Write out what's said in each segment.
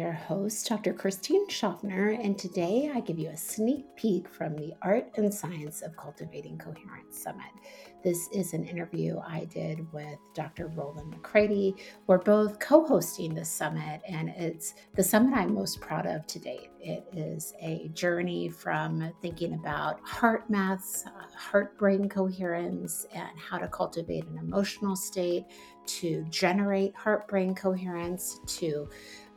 Your host, Dr. Christine Schaffner, and today I give you a sneak peek from the Art and Science of Cultivating Coherence Summit. This is an interview I did with Dr. Rollin McCraty. We're both co hosting this summit, and it's the summit I'm most proud of to date. It is a journey from thinking about HeartMath's, uh, heart brain coherence, and how to cultivate an emotional state to generate heart brain coherence, to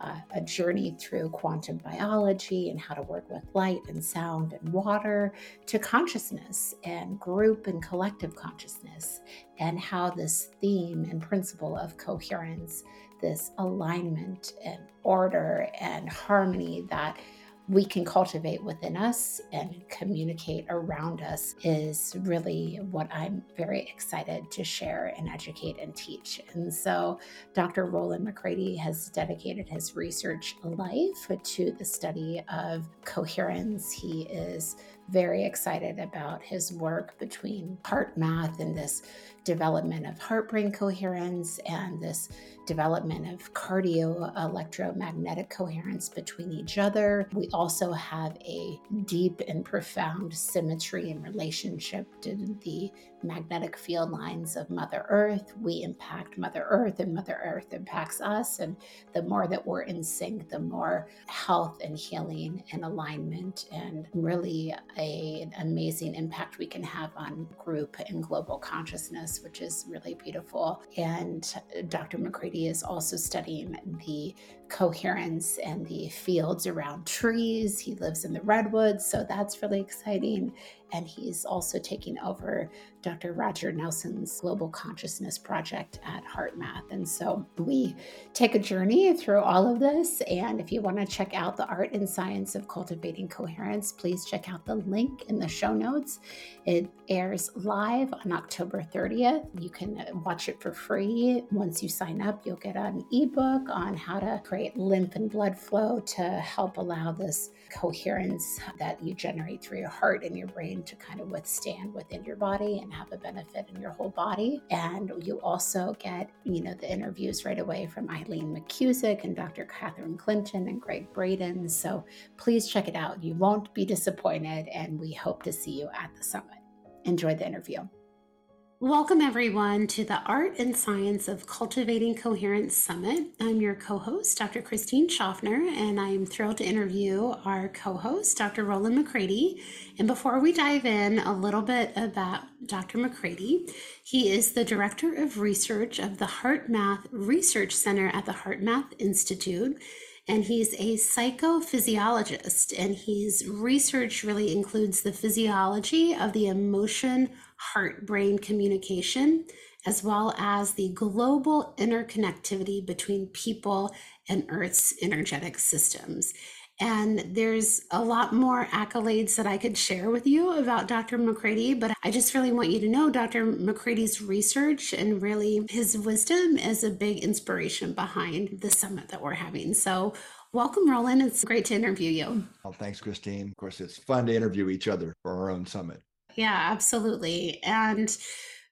uh, a journey through quantum biology and how to work with light and sound and water to consciousness and group and collective consciousness, and how this theme and principle of coherence, this alignment and order and harmony that we can cultivate within us and communicate around us is really what I'm very excited to share and educate and teach. And so, Dr. Rollin McCraty has dedicated his research life to the study of coherence. He is very excited about his work between HeartMath and this development of heart brain coherence and this development of cardio electromagnetic coherence between each other. We also have a deep and profound symmetry and relationship to the magnetic field lines of Mother Earth. We impact Mother Earth, and Mother Earth impacts us. And the more that we're in sync, the more health and healing and alignment, and really a, an amazing impact we can have on group and global consciousness, which is really beautiful. And Dr. McCraty is also studying the coherence and the fields around trees. He lives in the redwoods, so that's really exciting. And he's also taking over Dr. Roger Nelson's Global Consciousness Project at HeartMath. And so we take a journey through all of this. And if you want to check out the art and science of cultivating coherence, please check out the link in the show notes. It airs live on October 30th. You can watch it for free. Once you sign up, you'll get an ebook on how to create lymph and blood flow to help allow this coherence that you generate through your heart and your brain to kind of withstand within your body and have a benefit in your whole body. And you also get, you know, the interviews right away from Eileen McKusick and Dr. Catherine Clinton and Gregg Braden. So please check it out. You won't be disappointed, and we hope to see you at the summit. Enjoy the interview. Welcome, everyone, to the Art and Science of Cultivating Coherence Summit. I'm your co host, Dr. Christine Schaffner, and I'm thrilled to interview our co host, Dr. Rollin McCraty. And before we dive in, a little bit about Dr. McCraty. He is the Director of Research of the HeartMath Research Center at the HeartMath Institute and he's a psychophysiologist and his research really includes the physiology of the emotion heart brain communication, as well as the global interconnectivity between people and Earth's energetic systems. And there's a lot more accolades that I could share with you about Dr. McCraty, but I just really want you to know Dr. McCraty's research and really his wisdom is a big inspiration behind the summit that we're having. So, welcome, Rollin. It's great to interview you. Well, thanks, Christine. Of course, it's fun to interview each other for our own summit. Yeah, absolutely. And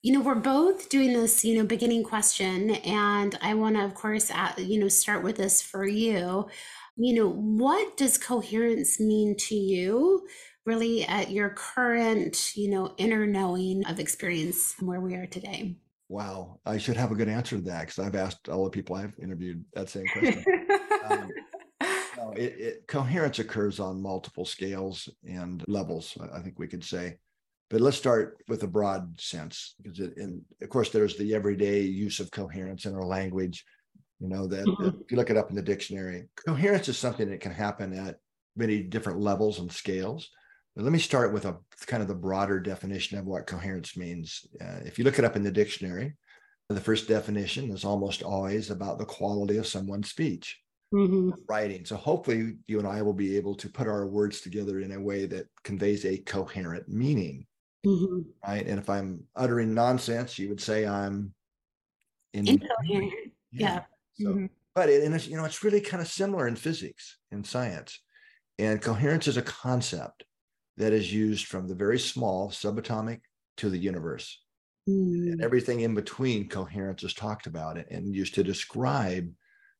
you know, we're both doing this, you know, beginning question, and I want to, of course, you know, start with this for you. You know, what does coherence mean to you? Really, at your current, you know, inner knowing of experience where we are today. Wow, I should have a good answer to that because I've asked all the people I've interviewed that same question. um, no, it, it, coherence occurs on multiple scales and levels. I think we could say. But let's start with a broad sense, because it, and of course, there's the everyday use of coherence in our language. You know that mm-hmm. if you look it up in the dictionary, coherence is something that can happen at many different levels and scales. But let me start with a kind of the broader definition of what coherence means. Uh, if you look it up in the dictionary, the first definition is almost always about the quality of someone's speech. Mm-hmm. writing. So hopefully you and I will be able to put our words together in a way that conveys a coherent meaning mm-hmm. right? And if I'm uttering nonsense, you would say I'm in, incoherent. Yeah. yeah. So, mm-hmm. but it, and it's, you know, it's really kind of similar in physics, in science, and coherence is a concept that is used from the very small subatomic to the universe. Mm. And everything in between coherence is talked about and used to describe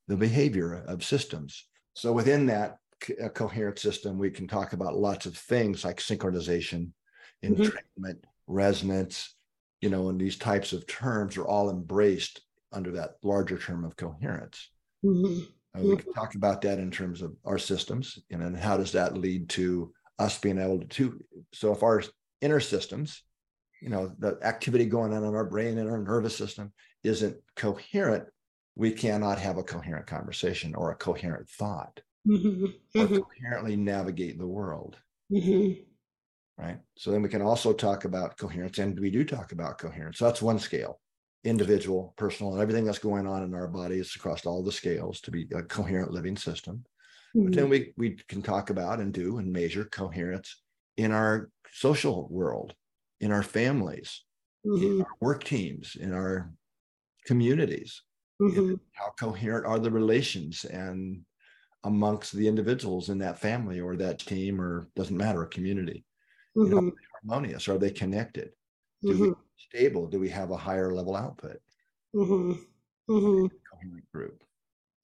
the behavior of systems So within that co- coherent system, we can talk about lots of things like synchronization, mm-hmm. resonance, you know, and these types of terms are all embraced under that larger term of coherence. Mm-hmm. Uh, we can talk about that in terms of our systems, you know, and how does that lead to us being able to, to so if our inner systems, you know, the activity going on in our brain and our nervous system isn't coherent, we cannot have a coherent conversation or a coherent thought mm-hmm. or mm-hmm. coherently navigate the world. Mm-hmm. Right. So then we can also talk about coherence, and we do talk about coherence. So that's one scale individual, personal, and everything that's going on in our bodies across all the scales to be a coherent living system. Mm-hmm. But then mm-hmm. we we can talk about and do and measure coherence in our social world, in our families, mm-hmm. in our work teams, in our communities. Mm-hmm. How coherent are the relations and amongst the individuals in that family or that team or doesn't matter, a community? You know, are they harmonious? Are they connected? Do we stable? Do we have a higher level output? Mm-hmm. Mm-hmm. Coherent group.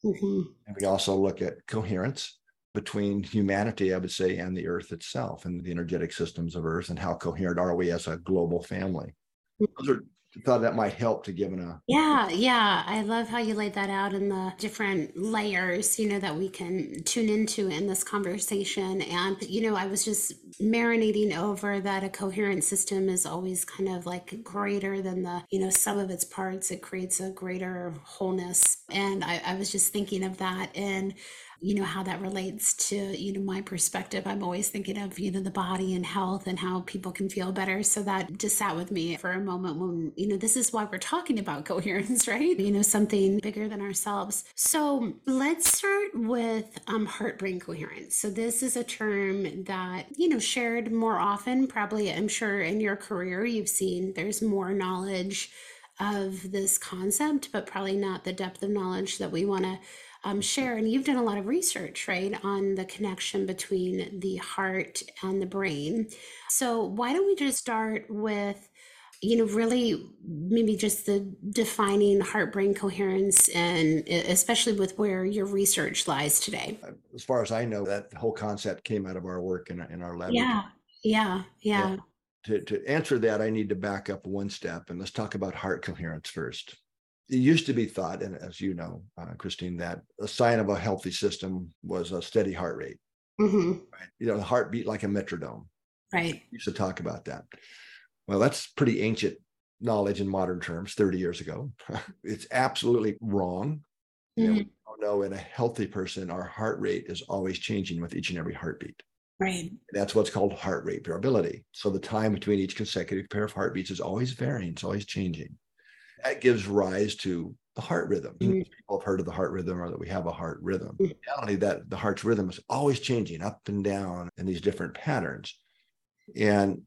Mm-hmm. And we also look at coherence between humanity, I would say, and the earth itself and the energetic systems of earth and how coherent are we as a global family. Those are thought that might help to give an a yeah yeah i love how you laid that out in the different layers you know that we can tune into in this conversation. And you know i was just marinating over that a coherent system is always kind of like greater than the you know sum of its parts. It creates a greater wholeness. And i, I was just thinking of that and you know how that relates to you know my perspective. I'm always thinking of you know the body and health and how people can feel better. So that just sat with me for a moment when you know this is why we're talking about coherence right? You know something bigger than ourselves. So let's start with um, heart brain coherence. So this is a term that you know shared more often probably i'm sure in your career. You've seen there's more knowledge of this concept but probably not the depth of knowledge that we want to um, share. And you've done a lot of research, right, on the connection between the heart and the brain. So why don't we just start with, you know, really maybe just the defining heart brain coherence and especially with where your research lies today? Uh, as far as I know, that whole concept came out of our work in, in our lab. Yeah. Yeah. Yeah. yeah. To, to answer that, I need to back up one step and let's talk about heart coherence first it used to be thought, and as you know, uh, Christine, that a sign of a healthy system was a steady heart rate. Mm-hmm. Right? You know, the heart beat like a metronome. Right. used to talk about that. Well, that's pretty ancient knowledge in modern terms, 30 years ago. it's absolutely wrong. Mm-hmm. You know, know in a healthy person, our heart rate is always changing with each and every heartbeat. Right. That's what's called heart rate variability. So the time between each consecutive pair of heartbeats is always varying, it's always changing that gives rise to the heart rhythm. Mm-hmm. People have heard of the heart rhythm or that we have a heart rhythm. Mm-hmm. reality, that the heart's rhythm is always changing up and down in these different patterns. And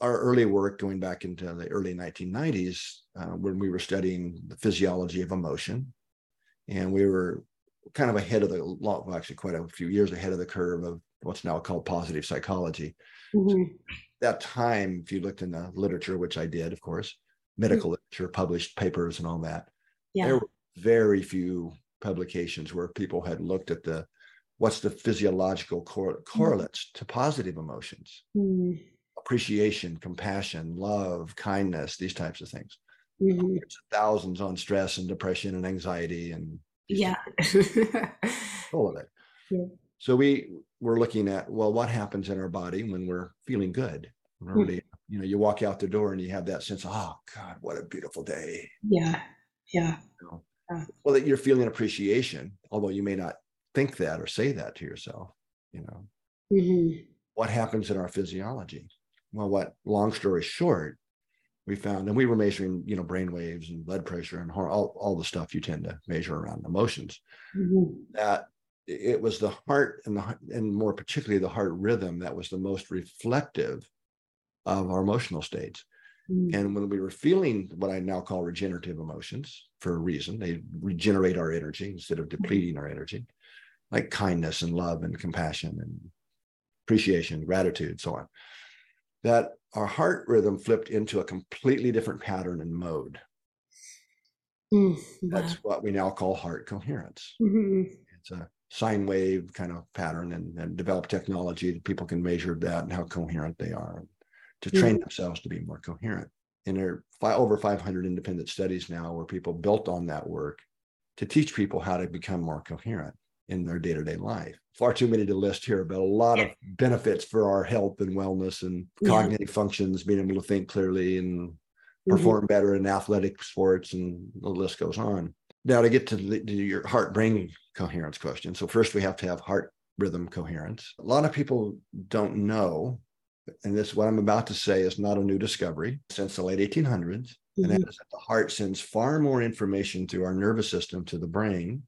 our early work going back into the early 1990s, uh, when we were studying the physiology of emotion, and we were kind of ahead of the well, actually quite a few years ahead of the curve of what's now called positive psychology. Mm-hmm. So that time, if you looked in the literature, which I did, of course, medical literature, published papers, and all that. Yeah. There were very few publications where people had looked at the what's the physiological cor- mm. correlates mm. to positive emotions, mm. appreciation, compassion, love, kindness, these types of things. Mm-hmm. Thousands on stress and depression and anxiety and yeah, all of it. Yeah. So we were looking at well, what happens in our body when we're feeling good? When we're mm. really you know you walk out the door and you have that sense of, oh god what a beautiful day yeah yeah, you know? yeah. well that you're feeling appreciation although you may not think that or say that to yourself you know mm-hmm. what happens in our physiology well what long story short we found and we were measuring you know brain waves and blood pressure and all, all the stuff you tend to measure around emotions mm-hmm. that it was the heart and the and more particularly the heart rhythm that was the most reflective of our emotional states. Mm. And when we were feeling what I now call regenerative emotions for a reason, they regenerate our energy instead of mm. depleting our energy, like kindness and love and compassion and appreciation, gratitude, so on. That our heart rhythm flipped into a completely different pattern and mode. Mm, That's what we now call heart coherence. Mm-hmm. It's a sine wave kind of pattern and, and develop technology that people can measure that and how coherent they are to train mm-hmm. themselves to be more coherent. And there are five, over 500 independent studies now where people built on that work to teach people how to become more coherent in their day-to-day life. Far too many to list here, but a lot yeah. of benefits for our health and wellness and yeah. cognitive functions, being able to think clearly and mm-hmm. perform better in athletic sports, and the list goes on. Now to get to, the, to your heart-brain coherence question. So first we have to have heart rhythm coherence. A lot of people don't know, and this what I'm about to say is not a new discovery since the late 1800s, mm-hmm. and that mm-hmm. that the heart sends far more information through our nervous system to the brain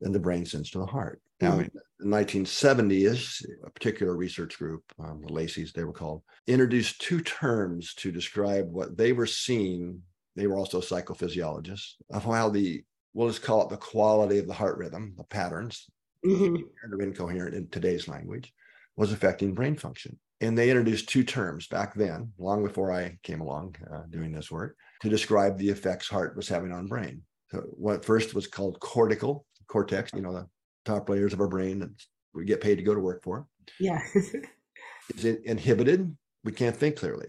than the brain sends to the heart. Now, mm-hmm. in the 1970s, a particular research group, um, the Lacey's, they were called, introduced two terms to describe what they were seeing. They were also psychophysiologists of how the, we'll just call it the quality of the heart rhythm, the patterns, mm-hmm. incoherent in today's language, was affecting brain function. And they introduced two terms back then, long before I came along uh, doing this work, to describe the effects heart was having on brain. So what first was called cortical cortex, you know, the top layers of our brain that we get paid to go to work for. Yeah. is it inhibited? We can't think clearly.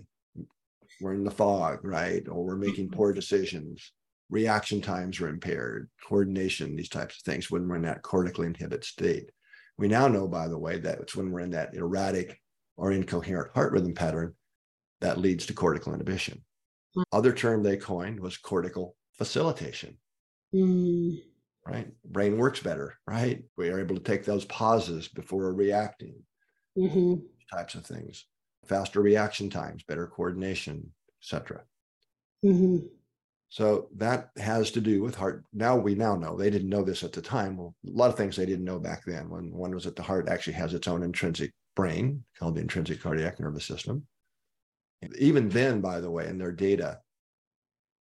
We're in the fog, right? Or we're making poor decisions. Reaction times are impaired, coordination, these types of things when we're in that cortically inhibited state. We now know, by the way, that it's when we're in that erratic or incoherent heart rhythm pattern that leads to cortical inhibition. Mm. Other term they coined was cortical facilitation. Mm right? Brain works better, right? We are able to take those pauses before reacting, mm-hmm. types of things, faster reaction times, better coordination, etc. Mm-hmm. So that has to do with heart. Now we now know they didn't know this at the time. Well, a lot of things they didn't know back then. When one was that the heart actually has its own intrinsic brain called the intrinsic cardiac nervous system. Even then, by the way, in their data,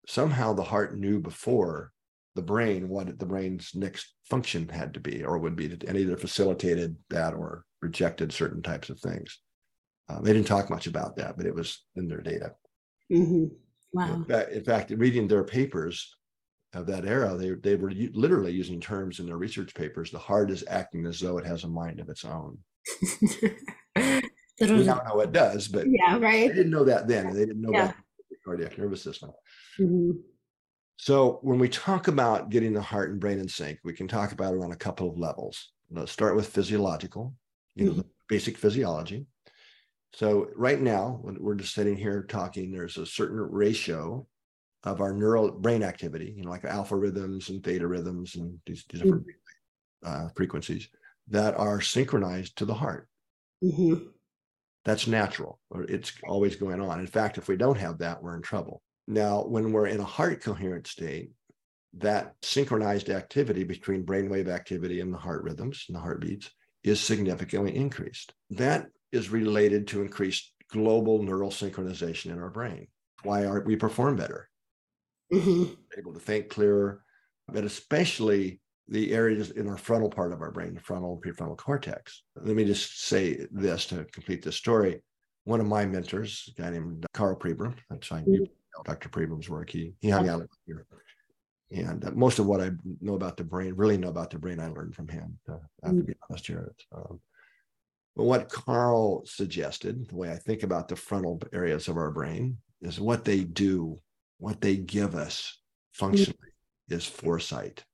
somehow the heart knew before the brain what the brain's next function had to be or would be and either facilitated that or rejected certain types of things uh, they didn't talk much about that but it was in their data mm-hmm. wow in fact, in fact, reading their papers of that era they, they were u- literally using terms in their research papers the heart is acting as though it has a mind of its own we now know it does but yeah right they didn't know that then they didn't know yeah. that cardiac nervous system mm-hmm. So when we talk about getting the heart and brain in sync, we can talk about it on a couple of levels. Let's start with physiological, you know, mm-hmm. basic physiology. So right now, when we're just sitting here talking, there's a certain ratio of our neural brain activity, you know, like alpha rhythms and theta rhythms and these, these different mm-hmm. uh, frequencies that are synchronized to the heart. Mm-hmm. That's natural, it's always going on. In fact, if we don't have that, we're in trouble. Now, when we're in a heart coherent state, that synchronized activity between brainwave activity and the heart rhythms and the heartbeats is significantly increased. That is related to increased global neural synchronization in our brain. Why aren't we perform better? Mm-hmm. Able to think clearer, but especially the areas in our frontal part of our brain, the frontal and prefrontal cortex. Let me just say this to complete the story. One of my mentors, a guy named Karl Pribram, that's I knew Dr. Pribram's work. He he hung out here, and uh, most of what I know about the brain, really know about the brain, I learned from him. Uh, I have to be honest here. Um, but what Karl suggested, the way I think about the frontal areas of our brain, is what they do, what they give us functionally is foresight.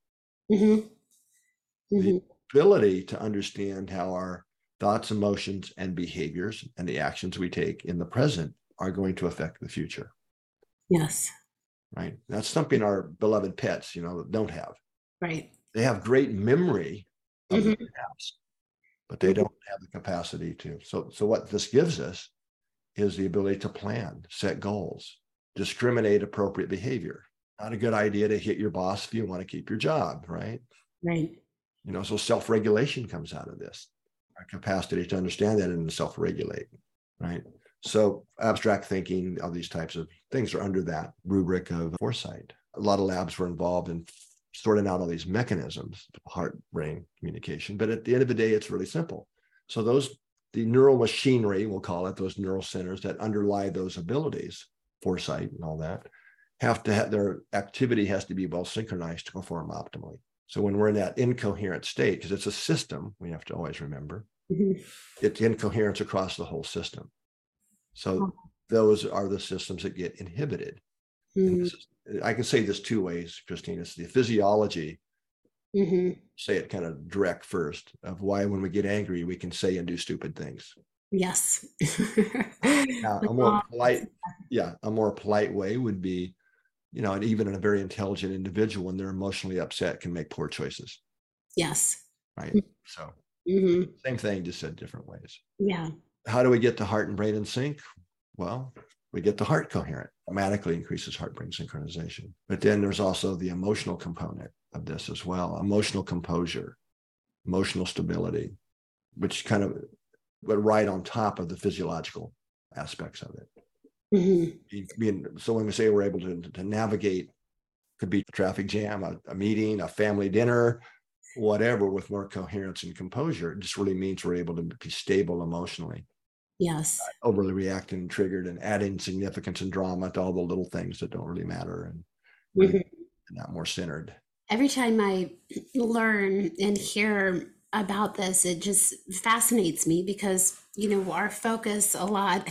Mm-hmm. Mm-hmm. The ability to understand how our thoughts, emotions, and behaviors and the actions we take in the present are going to affect the future. Yes. Right. That's something our beloved pets, you know, don't have. Right. They have great memory of mm-hmm. the past, but they don't have the capacity to. So, so what this gives us is the ability to plan, set goals, discriminate appropriate behavior. Not a good idea to hit your boss if you want to keep your job, right? Right. You know, so self-regulation comes out of this. Our capacity to understand that and to self-regulate, right? So abstract thinking, all these types of things are under that rubric of foresight. A lot of labs were involved in sorting out all these mechanisms, heart brain communication. But at the end of the day, it's really simple. So those the neural machinery, we'll call it, those neural centers that underlie those abilities, foresight and all that, have to have their activity has to be well synchronized to perform optimally. So when we're in that incoherent state, because it's a system, we have to always remember Mhm. it's incoherence across the whole system. So Oh. those are the systems that get inhibited. Mm, this is- I can say this two ways, Christine. It's the physiology, mhm. say it kind of direct first, of why when we get angry, we can say and do stupid things. Yes. Now, a more polite, yeah, a more polite way would be, you know, and even in a very intelligent individual, when they're emotionally upset, can make poor choices, Yes. right? Mm. So Mhm. same thing, just said different ways. Yeah. How do we get the heart and brain in sync? Well, we get the heart coherent, automatically increases heart brain synchronization. But then there's also the emotional component of this as well emotional composure, emotional stability, which kind of but right on top of the physiological aspects of it. Mhm. Be- Being, so when we say we're able to, to navigate, could be a traffic jam, a, a meeting, a family dinner, whatever, with more coherence and composure, it just really means we're able to be stable emotionally Yes. overly reacting and triggered and adding significance and drama to all the little things that don't really matter and really Mhm. not more centered. Every time I learn and hear about this, it just fascinates me because, you know, our focus a lot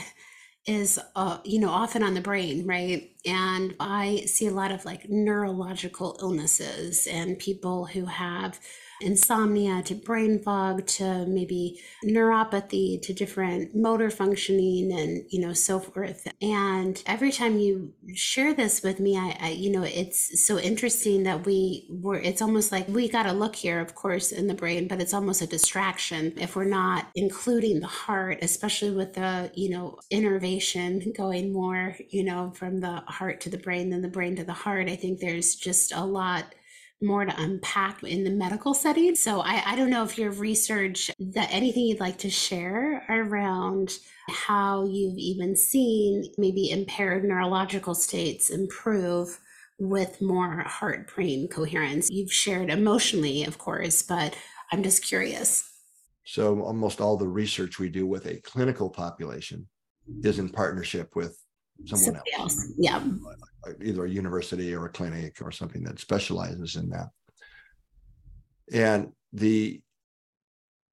is, uh, you know, often on the brain, right? And I see a lot of like neurological illnesses and people who have insomnia to brain fog to maybe neuropathy to different motor functioning and you know so forth. And every time you share this with me i, I you know it's so interesting that we were it's almost like we got to look here of course in the brain but it's almost a distraction if we're not including the heart especially with the you know innervation going more you know from the heart to the brain than the brain to the heart. I think there's just a lot more to unpack in the medical setting. So I, I don't know if your research that anything you'd like to share around how you've even seen maybe impaired neurological states improve with more heart brain coherence. You've shared emotionally, of course, but I'm just curious. So almost all the research we do with a clinical population is in partnership with someone else, else. Yeah. either a university or a clinic or something that specializes in that. And the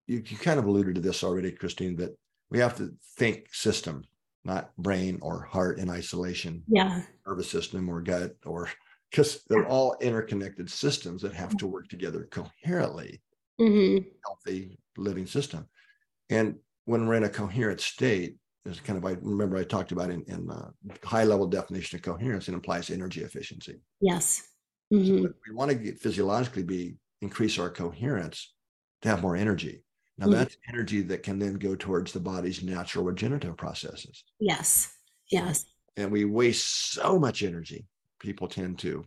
you, you kind of alluded to this already, Christine, that we have to think system, not brain or heart in isolation, Yeah. nervous system or gut, or because they're all interconnected systems that have to work together coherently, hmm healthy living system. And when we're in a coherent state, is kind of I remember I talked about in, in uh, high level definition of coherence, it implies energy efficiency. Yes. So hmm if we want to get physiologically be increase our coherence to have more energy. Now Mhm. that's energy that can then go towards the body's natural regenerative processes. Yes. Yes. And we waste so much energy. People tend to,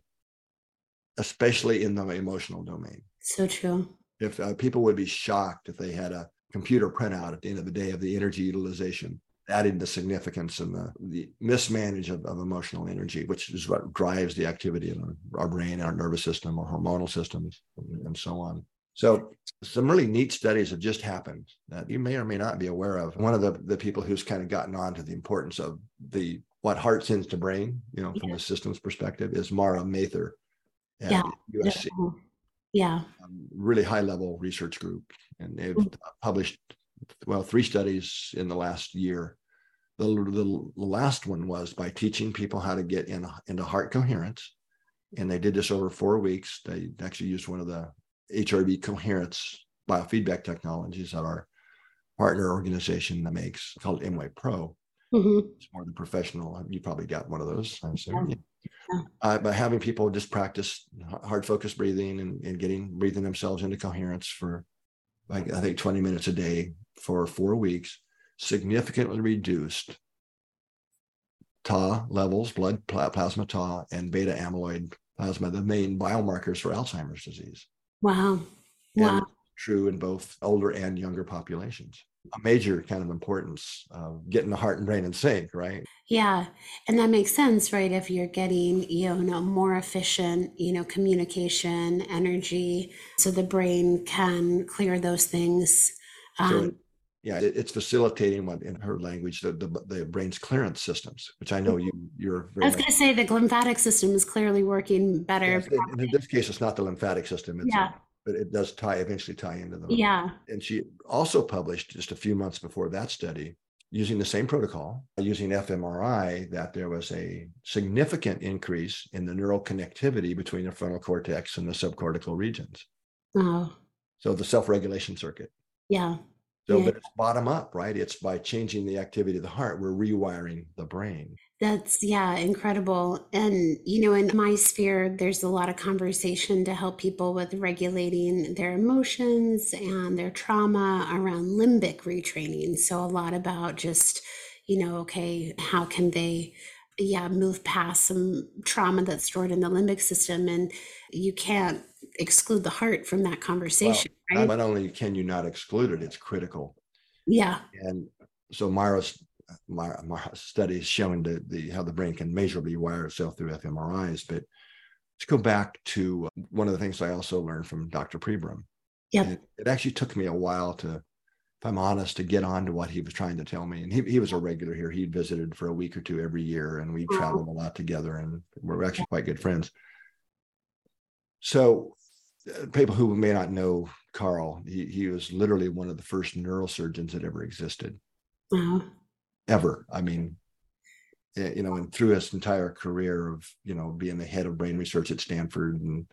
especially in the emotional domain. So true. If uh, people would be shocked if they had a computer printout at the end of the day of the energy utilization, adding the significance and the, the mismanage of, of emotional energy, which is what drives the activity in our, our brain, our nervous system, our hormonal systems, and so on. So some really neat studies have just happened that you may or may not be aware of. One of the, the people who's kind of gotten on to the importance of the what heart sends to brain, you know, from Yeah. the systems perspective, is Mara Mather at Yeah. USC Yeah. um, really high level research group and they've Mm. published well three studies in the last year the, the, last one was by teaching people how to get in, into heart coherence and they did this over four weeks they actually used one of the hrv coherence biofeedback technologies that our partner organization that makes called emWave Pro. hmm It's more the professional. You probably got one of those. I assume. Yeah. Yeah. Uh, by having people just practice heart focused breathing and, and getting breathing themselves into coherence for like I think 20 minutes a day for four weeks, significantly reduced tau levels, blood pla- plasma tau, and beta amyloid plasma, the main biomarkers for Alzheimer's disease. Wow. And Wow. true in both older and younger populations. A major kind of importance of getting the heart and brain in sync, right? Yeah, and that makes sense, right? If you're getting, you know, more efficient, you know, communication, energy, so the brain can clear those things. So Um, Yeah, it, it's facilitating what in her language the, the, the brain's clearance systems, which I know mm-hmm. you you're. I was going to say the lymphatic system is clearly working better. Yes, in this case, it's not the lymphatic system. It's yeah. A, but it does tie eventually tie into the. Yeah. And she also published just a few months before that study using the same protocol, using fMRI, that there was a significant increase in the neural connectivity between the frontal cortex and the subcortical regions. Oh. So the self-regulation circuit. Yeah. So, yeah. but it's bottom up, right? It's by changing the activity of the heart, we're rewiring the brain. That's, yeah, incredible. And, you know, in my sphere, there's a lot of conversation to help people with regulating their emotions and their trauma around limbic retraining. So, a lot about just, you know, okay, how can they yeah move past some trauma that's stored in the limbic system and you can't exclude the heart from that conversation well, right? not only can you not exclude it it's critical yeah and so myra's my, my study is showing the, the how the brain can measurably wire itself through fMRIs. But let's go back to one of the things I also learned from Dr. Pribram. Yeah. It, it, actually took me a while to, if I'm honest, to get on to what he was trying to tell me. And he, he was a regular here. He'd visited for a week or two every year, and we traveled a lot together, and we're actually quite good friends. So, uh, people who may not know Karl, he, he was literally one of the first neurosurgeons that ever existed. Wow ever. I mean, you know, and through his entire career of, you know, being the head of brain research at Stanford and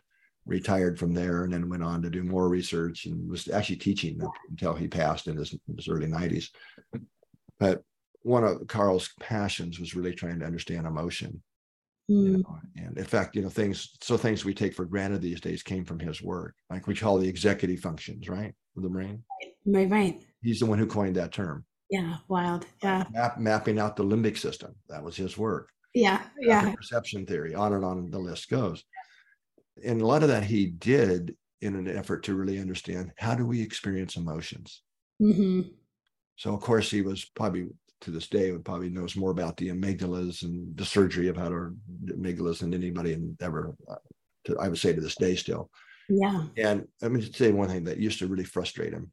retired from there and then went on to do more research and was actually teaching until he passed in his, his early 90s. But one of Karl's passions was really trying to understand emotion. Mm. You hmm. know? And in fact, you know, things, so things we take for granted these days came from his work, like we call the executive functions, right? Of the brain. Right, right. He's the one who coined that term. Yeah, wild. Yeah. Map, mapping out the limbic system. That was his work. Yeah, yeah. Perception theory, on and on the list goes. And a lot of that he did in an effort to really understand how do we experience emotions. Mm-hmm. So, of course, he was probably to this day would probably knows more about the amygdalas and the surgery of how to amygdalas than anybody and ever. Uh, to, I would say to this day still. Yeah. And let me say one thing that used to really frustrate him.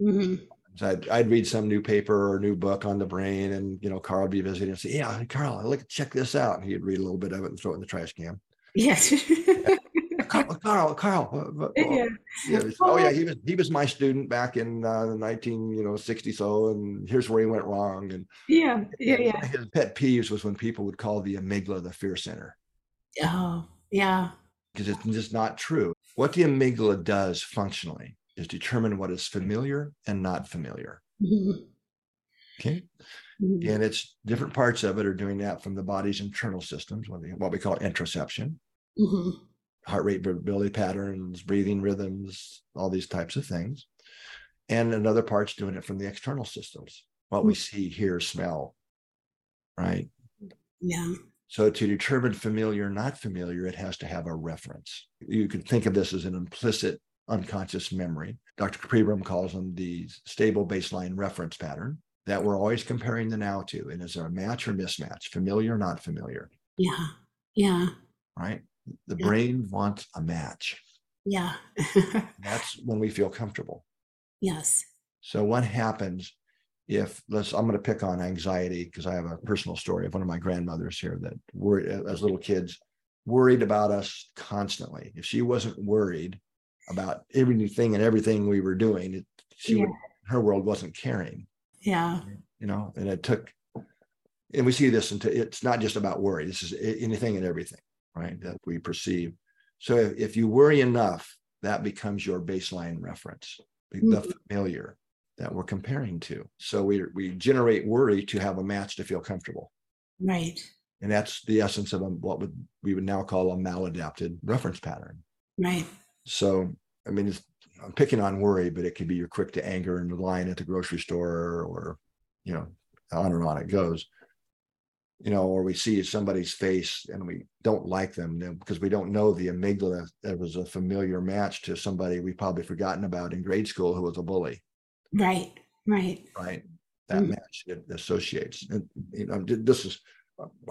Mm-hmm. So I'd, I'd, read some new paper or new book on the brain, and you know, Karl would be visiting and say, "Yeah, Karl, look, check this out." And he'd read a little bit of it and throw it in the trash can. Yes. Karl, Karl, Karl. Uh, uh, yeah. yeah. Oh yeah, he was he was my student back in uh, 19 you know 60 so, and here's where he went wrong. And yeah, yeah, yeah. His pet peeves was when people would call the amygdala the fear center. Oh yeah. Because it's just not true. What the amygdala does functionally is determine what is familiar and not familiar. Mm-hmm. Okay. Mm-hmm. And it's different parts of it are doing that from the body's internal systems, what we, what we call interoception, mm-hmm. Heart rate variability patterns, breathing rhythms, all these types of things. And another part's doing it from the external systems, what we mm-hmm. see, hear, smell, right? Yeah. So to determine familiar, or not familiar, it has to have a reference. You can think of this as an implicit unconscious memory. Dr. Pribram calls them the stable baseline reference pattern that we're always comparing the now to. And is there a match or mismatch, familiar or not familiar? Yeah. Yeah. Right. The brain wants a match. Yeah. That's when we feel comfortable. Yes. So what happens if let's I'm going to pick on anxiety because I have a personal story of one of my grandmothers here that were as little kids worried about us constantly. If she wasn't worried, about everything and everything we were doing. It, she yeah. would, her world wasn't caring. Yeah. You know, and it took, and we see this into it's not just about worry. This is anything and everything, right? That we perceive. So if, you worry enough, that becomes your baseline reference, mm-hmm. the familiar that we're comparing to. So we we generate worry to have a match to feel comfortable. Right. And that's the essence of a, what would we would now call a maladapted reference pattern. Right. So, I mean, I'm picking on worry, but it could be you're quick to anger in the line at the grocery store or, you know, on and on it goes. You know, or we see somebody's face and we don't like them because we don't know the amygdala that was a familiar match to somebody we've probably forgotten about in grade school who was a bully. Right, right. Right. That mm match it associates. And, you know, this is,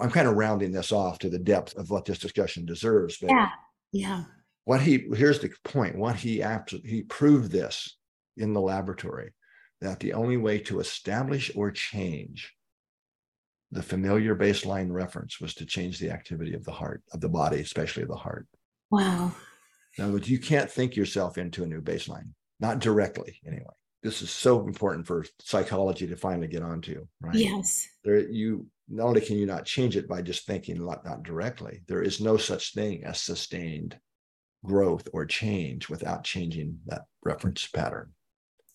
I'm kind of rounding this off to the depth of what this discussion deserves. But yeah, yeah what he here's the point what he absolutely he proved this in the laboratory that the only way to establish or change the familiar baseline reference was to change the activity of the heart, of the body, especially the heart. Wow. In other words, you can't think yourself into a new baseline, not directly anyway. This is so important for psychology to finally get onto, right? Yes. There, you not only can you not change it by just thinking not, not directly, there is no such thing as sustained growth or change without changing that reference pattern.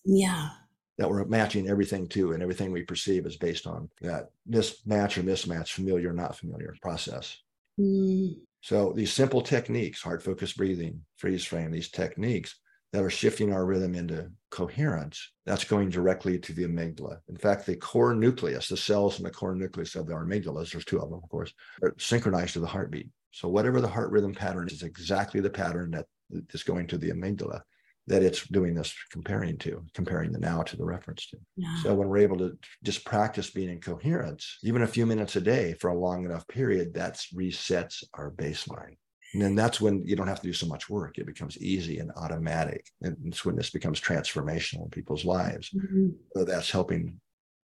Yeah. That we're matching everything to, and everything we perceive is based on that mismatch or mismatch, familiar or not familiar process. Mm. So these simple techniques, heart focused breathing, freeze frame, these techniques that are shifting our rhythm into coherence, that's going directly to the amygdala. In fact, the core nucleus, the cells in the core nucleus of our amygdalas, there's two of them, of course, are synchronized to the heartbeat. So whatever the heart rhythm pattern is exactly the pattern that is going to the amygdala that it's doing this comparing to, comparing the now to the reference to. Yeah. So when we're able to just practice being in coherence, even a few minutes a day for a long enough period, that resets our baseline. And then that's when you don't have to do so much work. It becomes easy and automatic. And it's when this becomes transformational in people's lives. Mhm. So that's helping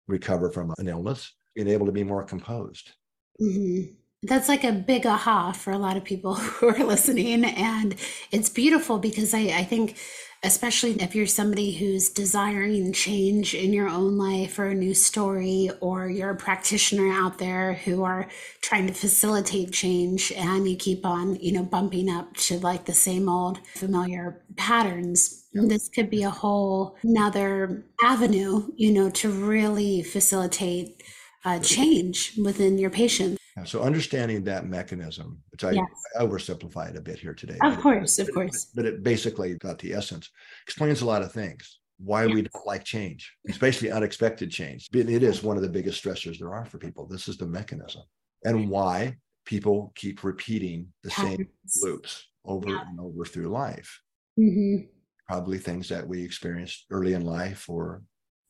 recover from an illness, being able to be more composed. Mhm. That's like a big aha for a lot of people who are listening. And it's beautiful because I, I think, especially if you're somebody who's desiring change in your own life or a new story, or you're a practitioner out there who are trying to facilitate change and you keep on, you know, bumping up to like the same old familiar patterns. This could be a whole another avenue, you know, to really facilitate uh, change within your patient. So understanding that mechanism, which I, Yes. I oversimplified a bit here today. Of but it- course, of course. But it basically got the essence, explains a lot of things. Why we don't like change, especially unexpected change. It it is one of the biggest stressors there are for people. This is the mechanism. And why people keep repeating the same loops over Yeah. and over through life. Mhm. Probably things that we experienced early in life or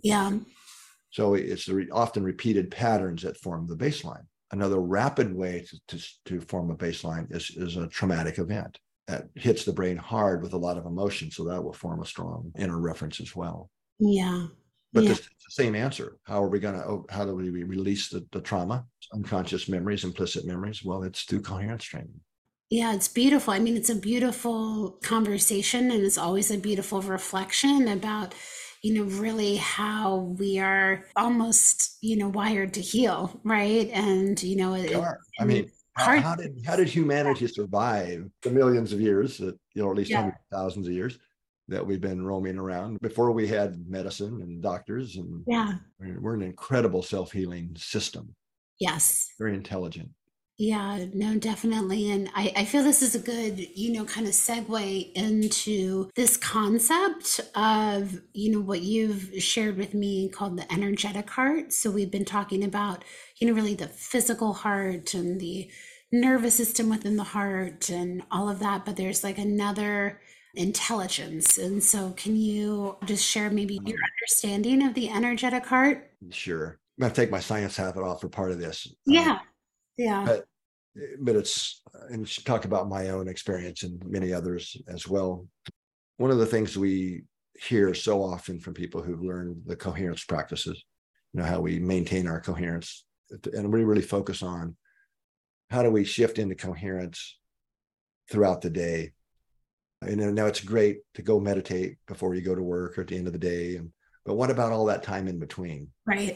Yeah. so it's the re- often repeated patterns that form the baseline. Another rapid way to, to, to form a baseline is, is a traumatic event that hits the brain hard with a lot of emotion. So that will form a strong inner reference as well. Yeah. But Yeah. the, the same answer. How are we going to, oh, how do we release the, the trauma, unconscious memories, implicit memories? Well, it's through coherence training. Yeah, it's beautiful. I mean, it's a beautiful conversation and it's always a beautiful reflection about, you know, really how we are almost, you know, wired to heal, right? And, you know, it. I mean, how, hard- how did how did humanity survive the millions of years that you know, at least Yeah. hundreds of thousands of years that we've been roaming around before we had medicine and doctors and yeah. we're an incredible self-healing system, Yes. very intelligent. Yeah, no, definitely. And I, I feel this is a good, you know, kind of segue into this concept of, you know, what you've shared with me called the energetic heart. So we've been talking about, you know, really the physical heart and the nervous system within the heart and all of that. But there's like another intelligence. And so can you just share maybe your understanding of the energetic heart? Sure. I'm gonna take my science hat off for part of this. Um, Yeah. Yeah. but but it's and should talk about my own experience and many others as well. One of the things we hear so often from people who've learned the coherence practices, you know, how we maintain our coherence, and we really focus on how do we shift into coherence throughout the day. And now it's great to go meditate before you go to work or at the end of the day, and but what about all that time in between? Right.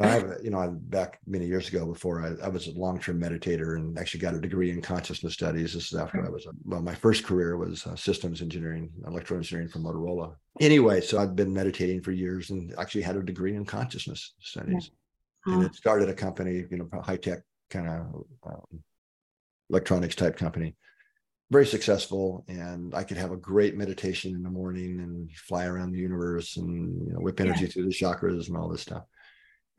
I have, you know, I'm back many years ago before I, I was a long-term meditator and actually got a degree in consciousness studies. This is after I was, well, my first career was uh, systems engineering, electro engineering from Motorola. Anyway, so I've been meditating for years and actually had a degree in consciousness studies. And Oh, it started a company, you know, high tech kind of um, electronics type company. Very successful, and I could have a great meditation in the morning and fly around the universe and you know whip Yeah. energy through the chakras and all this stuff.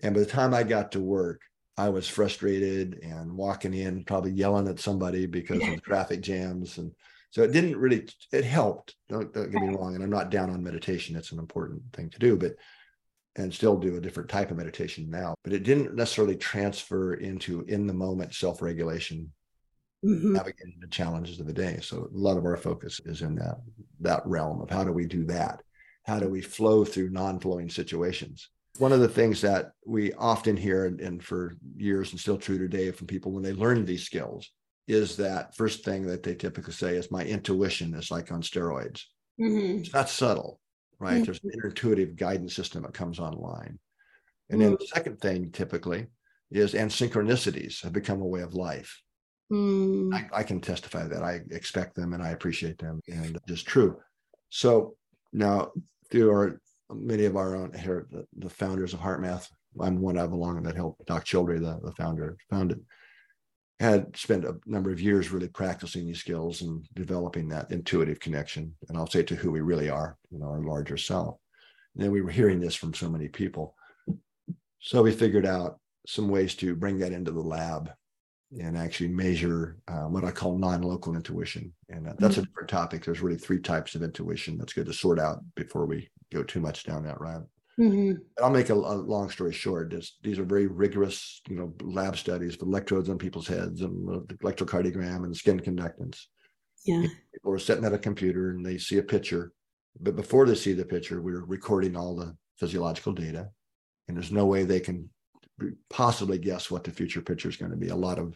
And by the time I got to work, I was frustrated and walking in, probably yelling at somebody because of the traffic jams. And so it didn't really, it helped. Don't, don't get me wrong. And I'm not down on meditation. It's an important thing to do, but, and still do a different type of meditation now. But it didn't necessarily transfer into in the moment self mhm. navigating the challenges of the day. So a lot of our focus is in that, that realm of how do we do that? how do we flow through non-flowing situations one of the things that we often hear and, and for years and still true today from people when they learn these skills is that first thing that they typically say is my intuition is like on steroids mm-hmm. it's not subtle right mm-hmm. there's an intuitive guidance system that comes online and mm-hmm. then the second thing typically is and synchronicities have become a way of life mm. I, I, can testify that i expect them and i appreciate them and just true so now through our many of our own here, the, the founders of HeartMath, I'm one of along that helped Doc Childre, the, the founder, founded, had spent a number of years really practicing these skills and developing that intuitive connection. And I'll say to who we really are, you know, our larger self. And then we were hearing this from so many people. So we figured out some ways to bring that into the lab and actually measure uh, what I call non-local intuition. And uh, that's mm-hmm. a different topic. There's really three types of intuition. That's good to sort out before we go too much down that route. Mm-hmm. I'll make a, a, long story short. This, these are very rigorous, you know, lab studies with electrodes on people's heads and the electrocardiogram and skin conductance. Yeah. People are sitting at a computer and they see a picture, but before they see the picture, we're recording all the physiological data, and there's no way they can possibly guess what the future picture is going to be. A lot of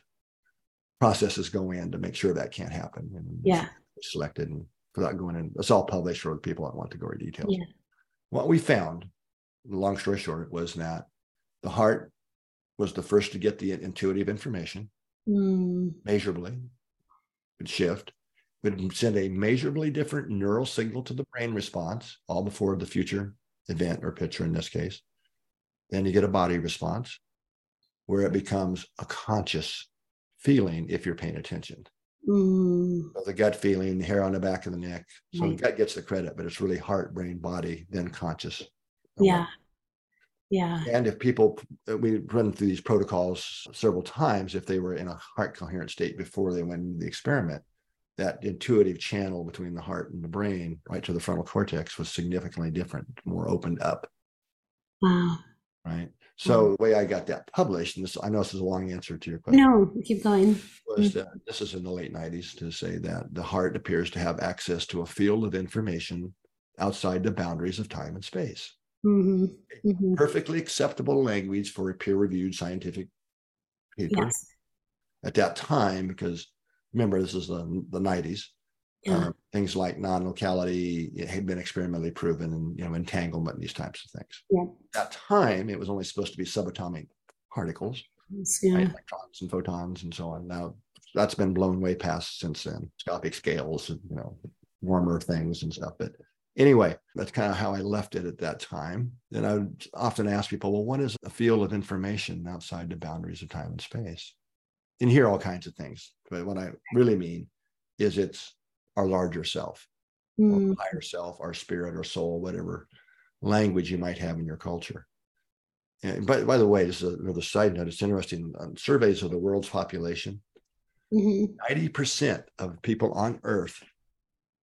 processes go in to make sure that can't happen. And yeah. Selected and without going in, it's all published for the people that want to go into details. Yeah. What we found, long story short, was that the heart was the first to get the intuitive information mm. measurably, would shift, would send a measurably different neural signal to the brain response, all before the future event or picture in this case. Then you get a body response where it becomes a conscious feeling if you're paying attention. Mm. So the gut feeling, the hair on the back of the neck. So right. the gut gets the credit, but it's really heart, brain, body, then conscious. Yeah. Yeah. And if people, we run through these protocols several times, if they were in a heart coherent state before they went into the experiment, that intuitive channel between the heart and the brain, right to the frontal cortex, was significantly different, more opened up. Wow. Right. So the way I got that published, and this I know this is a long answer to your question. No, keep going. Was that this is in the late 90s to say that the heart appears to have access to a field of information outside the boundaries of time and space. Mm-hmm. Mm-hmm. Perfectly acceptable language for a peer-reviewed scientific paper yes. at that time, because remember this is the, the 90s. Yeah. Um, things like non-locality it had been experimentally proven and you know entanglement and these types of things yeah. at that time it was only supposed to be subatomic particles yeah. right? electrons and photons and so on now that's been blown way past since then scopic scales and you know warmer things and stuff but anyway that's kind of how i left it at that time then i would often ask people well what is a field of information outside the boundaries of time and space and hear all kinds of things but what i really mean is it's our larger self, mm. our higher self, our spirit, our soul, whatever language you might have in your culture. And by, by the way, this is another side note. It's interesting. On surveys of the world's population, mm-hmm. 90% of people on Earth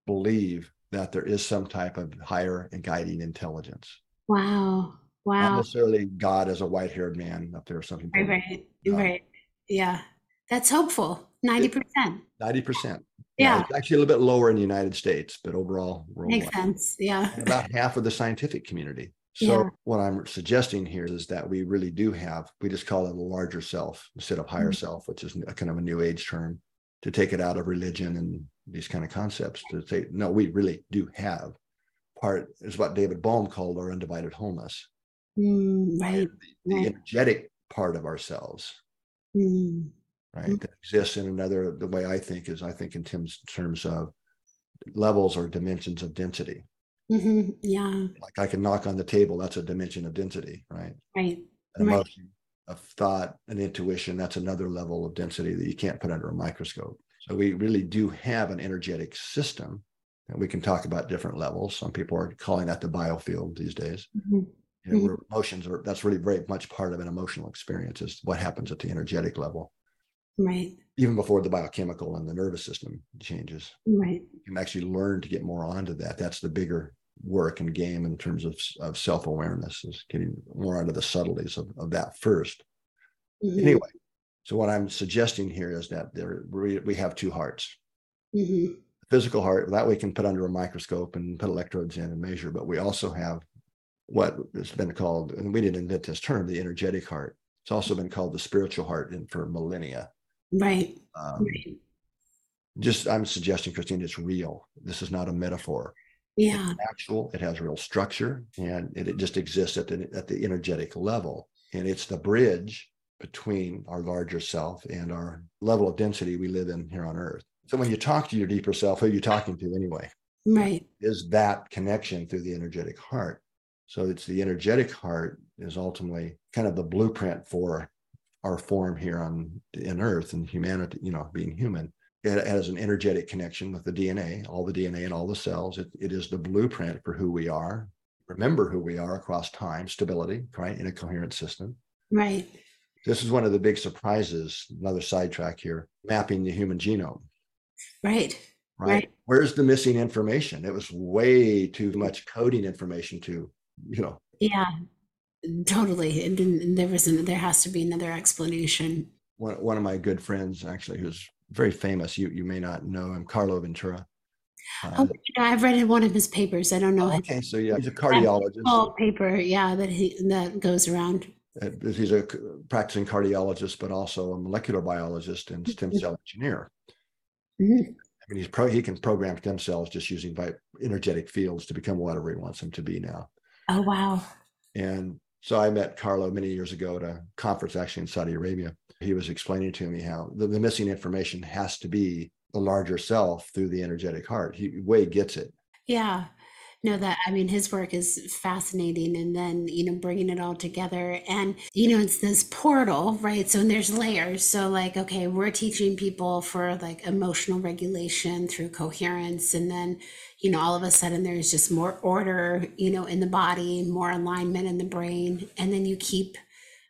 believe that there is some type of higher and guiding intelligence. Wow. Wow. Not necessarily God as a white haired man up there or something. Right, right, right. Yeah. That's hopeful. 90%. 90%. Yeah. yeah. It's actually a little bit lower in the United States, but overall, makes sense. Yeah. And about half of the scientific community. So yeah. what I'm suggesting here is that we really do have, we just call it a larger self instead of higher mm-hmm. self, which is a kind of a new age term to take it out of religion and these kind of concepts to say, no, we really do have part is what David Bohm called our undivided wholeness. Mm, right. The, right. energetic part of ourselves. Mm right? Mm-hmm. That exists in another, the way I think is I think in Tim's terms of levels or dimensions of density. Mm-hmm. Yeah. Like I can knock on the table, that's a dimension of density, right? Right. An emotion, right. a thought, an intuition, that's another level of density that you can't put under a microscope. So we really do have an energetic system. And we can talk about different levels. Some people are calling that the biofield these days. Mm-hmm. You know, mm-hmm. emotions are that's really very much part of an emotional experience is what happens at the energetic level. Right. Even before the biochemical and the nervous system changes. Right. You can actually learn to get more onto that. That's the bigger work and game in terms of, of self-awareness is getting more onto the subtleties of, of that 1st mm-hmm. Anyway, so what I'm suggesting here is that there we, we have two hearts. Mm-hmm. physical heart that we can put under a microscope and put electrodes in and measure. But we also have what has been called, and we didn't invent this term, the energetic heart. It's also been called the spiritual heart in, for millennia. Right. Um, right. Just, I'm suggesting, Christine, it's real. This is not a metaphor. Yeah. It's actual. It has real structure, and it, it just exists at the at the energetic level, and it's the bridge between our larger self and our level of density we live in here on Earth. So when you talk to your deeper self, who are you talking to anyway? Right. Is that connection through the energetic heart? So it's the energetic heart is ultimately kind of the blueprint for our form here on in Earth and humanity, you know, being human. It has an energetic connection with the DNA, all the DNA and all the cells. It, it is the blueprint for who we are. Remember who we are across time, stability, right, in a coherent system. Right. This is one of the big surprises. Another sidetrack here: mapping the human genome. Right. Right. right. Where's the missing information? It was way too much coding information to you know. Yeah, totally. And, there was there has to be another explanation. One one of my good friends, actually, who's very famous. You you may not know him, Carlo Ventura. Uh, oh, I've read one of his papers. I don't know. Oh, okay, so yeah, he's a cardiologist. Oh, paper, yeah, that he that goes around. Uh, he's a practicing cardiologist, but also a molecular biologist and stem mm-hmm. cell engineer. Mm-hmm. I mean, he's pro, he can program stem cells just using energetic fields to become whatever he wants them to be now. Oh, wow. And so I met Carlo many years ago at a conference actually in Saudi Arabia. He was explaining to me how the, the missing information has to be the larger self through the energetic heart. He way gets it. Yeah no that i mean his work is fascinating and then you know bringing it all together and you know it's this portal right? So there's layers. So like okay we're teaching people for like emotional regulation through coherence and then you know all of a sudden there's just more order you know in the body more alignment in the brain and then you keep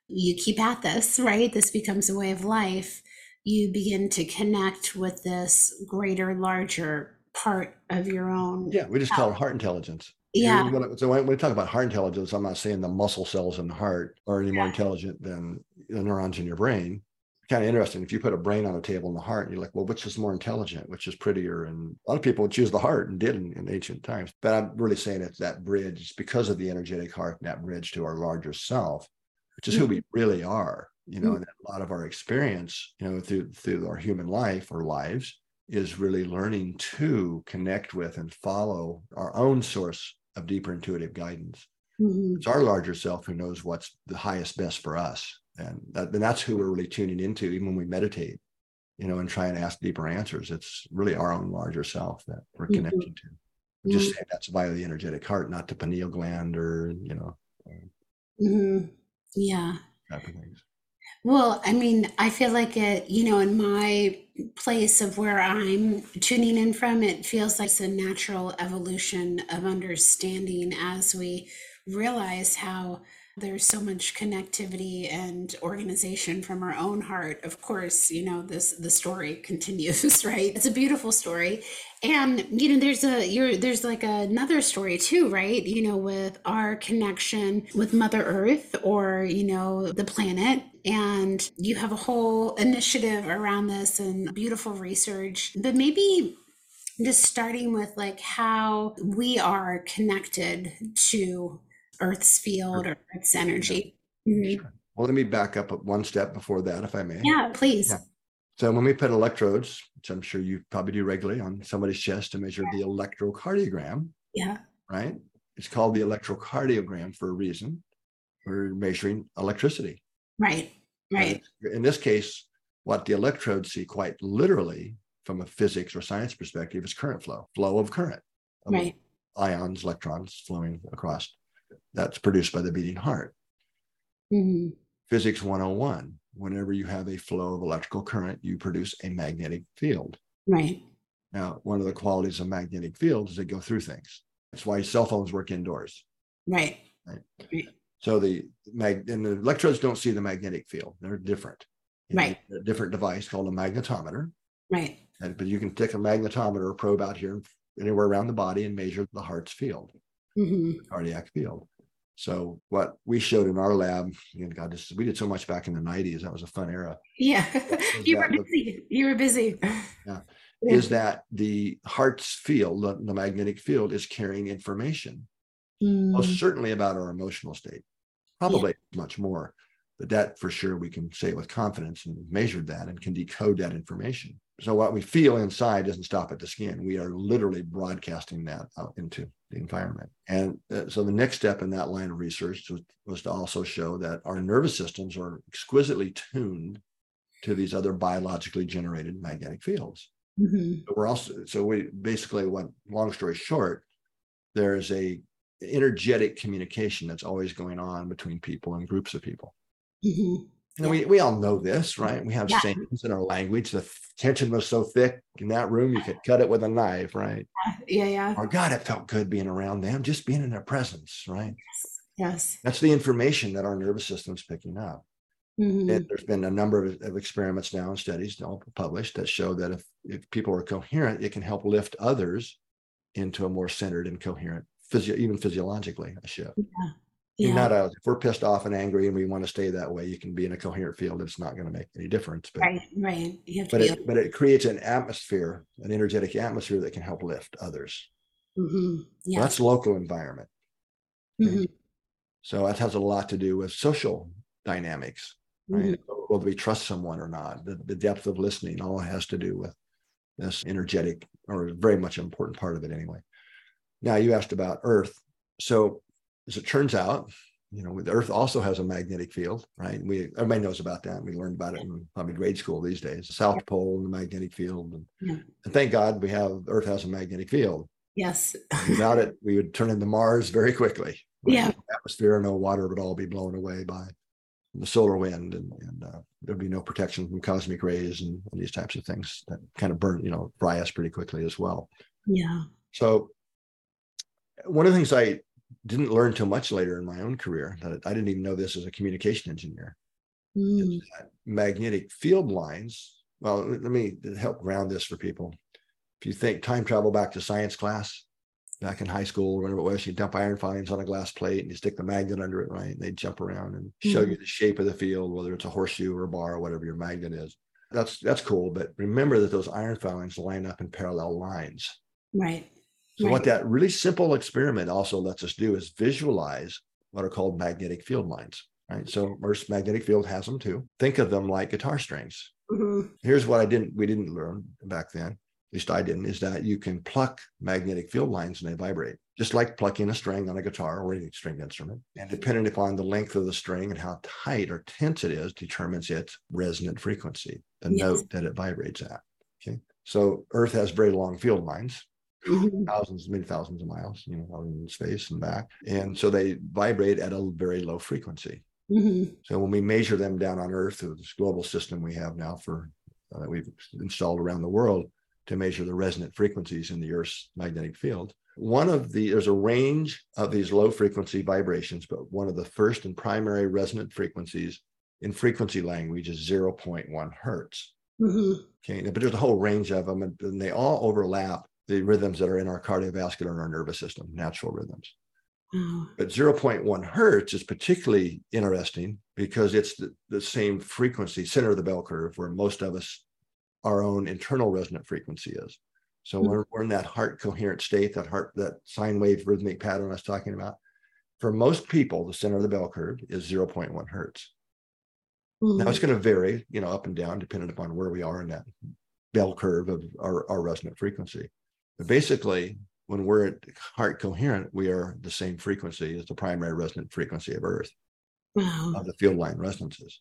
you keep at this right? This becomes a way of life. You begin to connect with this greater larger part of your own. Yeah, we just call it heart intelligence. Yeah. so when we talk about heart intelligence, I'm not saying the muscle cells in the heart are any more intelligent than the neurons in your brain. Kind of interesting. If you put a brain on a table in the heart, and you're like, well, which is more intelligent? Which is prettier? And a lot of people would choose the heart and did in, in ancient times. But I'm really saying it's that bridge. It's because of the energetic heart and that bridge to our larger self, which is mm-hmm. who we really are. You know, mm-hmm. and a lot of our experience, you know, through through our human life or lives is really learning to connect with and follow our own source of deeper intuitive guidance. Mm-hmm. It's our larger self who knows what's the highest best for us. And, that, and that's who we're really tuning into, even when we meditate, you know, and try and ask deeper answers. It's really our own larger self that we're mm-hmm. connecting to. Just mm-hmm. say that's via the energetic heart, not the pineal gland or, you know. Mm-hmm. Yeah. Type of things. Well, I mean, I feel like it, you know, in my place of where I'm tuning in from, it feels like it's a natural evolution of understanding as we realize how there's so much connectivity and organization from our own heart. Of course you know this the story continues right? It's a beautiful story. And you know there's a you're there's like another story too right? You know with our connection with mother earth or you know the planet and you have a whole initiative around this and beautiful research but maybe just starting with like how we are connected to Earth's field or Earth's energy. Mm-hmm. Well, let me back up one step before that, if I may. Yeah, please. Yeah. So when we put electrodes, which I'm sure you probably do regularly on somebody's chest to measure the electrocardiogram. Yeah. Right. It's called the electrocardiogram for a reason. We're measuring electricity. Right. Right. In this case, what the electrodes see quite literally from a physics or science perspective is current flow, flow of current. Of right. Ions, electrons flowing across that's produced by the beating heart. Mm-hmm. Physics 101 whenever you have a flow of electrical current, you produce a magnetic field. Right. Now, one of the qualities of magnetic fields is they go through things. That's why cell phones work indoors. Right. Right. right. So the mag and the electrodes don't see the magnetic field. They're different. You right. A different device called a magnetometer. Right. And, but you can take a magnetometer probe out here anywhere around the body and measure the heart's field, mm-hmm. cardiac field. So what we showed in our lab, know, God, this, we did so much back in the '90s. That was a fun era. Yeah, you were busy. You were busy. Yeah, yeah. is that the heart's field, the, the magnetic field, is carrying information, mm. most certainly about our emotional state, probably yeah. much more. But that for sure we can say with confidence and measured that and can decode that information. So what we feel inside doesn't stop at the skin. We are literally broadcasting that out into the environment. And uh, so the next step in that line of research was, was to also show that our nervous systems are exquisitely tuned to these other biologically generated magnetic fields. Mm-hmm. We're also so we basically went long story short, there's a energetic communication that's always going on between people and groups of people. Mm-hmm. And yeah. we, we all know this, right? We have yeah. sayings in our language. The tension was so thick in that room, you could cut it with a knife, right? Yeah, yeah. Or God, it felt good being around them, just being in their presence, right? Yes. yes. That's the information that our nervous system's picking up. Mm-hmm. And there's been a number of, of, experiments now and studies all published that show that if, if people are coherent, it can help lift others into a more centered and coherent, physio- even physiologically, a shift. Yeah. Yeah. Not a, if we're pissed off and angry and we want to stay that way, you can be in a coherent field. It's not going to make any difference. But, right, right. but it, but it creates an atmosphere, an energetic atmosphere that can help lift others. Mm-hmm. Yeah. So that's local environment. Mm-hmm. So that has a lot to do with social dynamics right? Mm-hmm. Whether we trust someone or not, the, the depth of listening all has to do with this energetic, or very much important part of it anyway. Now you asked about Earth. So as it turns out, you know, the Earth also has a magnetic field, right? We everybody knows about that. We learned about it in probably grade school these days. The South Pole and the magnetic field, and, yeah. and thank God we have Earth has a magnetic field. Yes. Without it, we would turn into Mars very quickly. Yeah. Atmosphere, no water would all be blown away by the solar wind and, and uh, there'd be no protection from cosmic rays and, and, these types of things that kind of burn, you know, fry us pretty quickly as well. Yeah. So one of the things I didn't learn too much later in my own career that I didn't even know this as a communication engineer. Mm. Magnetic field lines. Well, let me help ground this for people. If you think time travel back to science class, back in high school or whatever it was, you dump iron filings on a glass plate and you stick the magnet under it, right? And they jump around and show mm-hmm. you the shape of the field, whether it's a horseshoe or a bar or whatever your magnet is. That's that's cool. But remember that those iron filings line up in parallel lines. Right. So right. what that really simple experiment also lets us do is visualize what are called magnetic field lines. Right. So Earth's magnetic field has them too. Think of them like guitar strings. Mm-hmm. Here's what I didn't we didn't learn back then at least I didn't, is that you can pluck magnetic field lines and they vibrate, just like plucking a string on a guitar or any stringed instrument. And depending upon the length of the string and how tight or tense it is, determines its resonant frequency, the yes. note that it vibrates at. Okay. So Earth has very long field lines, mm-hmm. thousands, many thousands of miles, you know, out in space and back. And so they vibrate at a very low frequency. Mm-hmm. So when we measure them down on Earth through this global system we have now for uh, that we've installed around the world, to measure the resonant frequencies in the Earth's magnetic field. One of the, there's a range of these low frequency vibrations, but one of the first and primary resonant frequencies in frequency language is 0.1 hertz. Mm-hmm. Okay, but there's a whole range of them, and, and, they all overlap the rhythms that are in our cardiovascular and our nervous system, natural rhythms. Mm. But 0.1 hertz is particularly interesting because it's the, the same frequency, center of the bell curve, where most of us our own internal resonant frequency is. So mm-hmm. we're, we're in that heart coherent state, that heart, that sine wave rhythmic pattern I was talking about. For most people, the center of the bell curve is 0.1 hertz. Mm-hmm. Now it's going to vary, you know, up and down depending upon where we are in that bell curve of our, our resonant frequency. But basically, when we're at heart coherent, we are the same frequency as the primary resonant frequency of Earth, wow. of the field line resonances.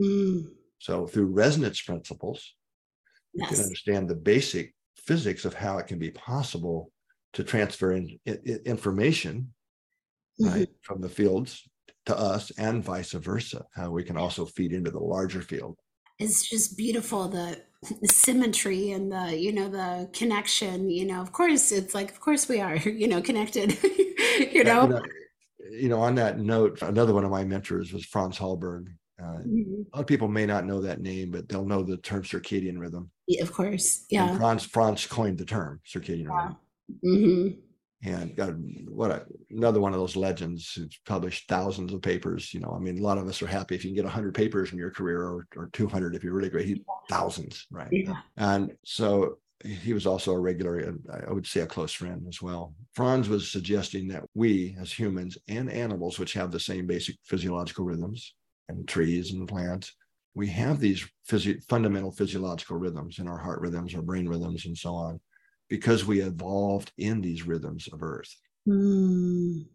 Mm. So through resonance principles, yes. we can understand the basic physics of how it can be possible to transfer in, in, information mm-hmm. right from the fields to us and vice versa how we can also feed into the larger field it's just beautiful the, the symmetry and the you know the connection you know of course it's like of course we are you know connected you know you know, you know on that note another one of my mentors was Franz Halberg uh, mm-hmm. A lot of people may not know that name, but they'll know the term circadian rhythm. Yeah, of course. Yeah. And Franz, Franz coined the term circadian yeah. rhythm. Mm-hmm. And got what a, another one of those legends who's published thousands of papers. You know, I mean, a lot of us are happy if you can get 100 papers in your career or, or 200 if you're really great. He, thousands, right? Yeah. And so he was also a regular, uh, I would say a close friend as well. Franz was suggesting that we as humans and animals, which have the same basic physiological rhythms and trees and plants, we have these physio- fundamental physiological rhythms in our heart rhythms, our brain rhythms, and so on, because we evolved in these rhythms of Earth. Mm.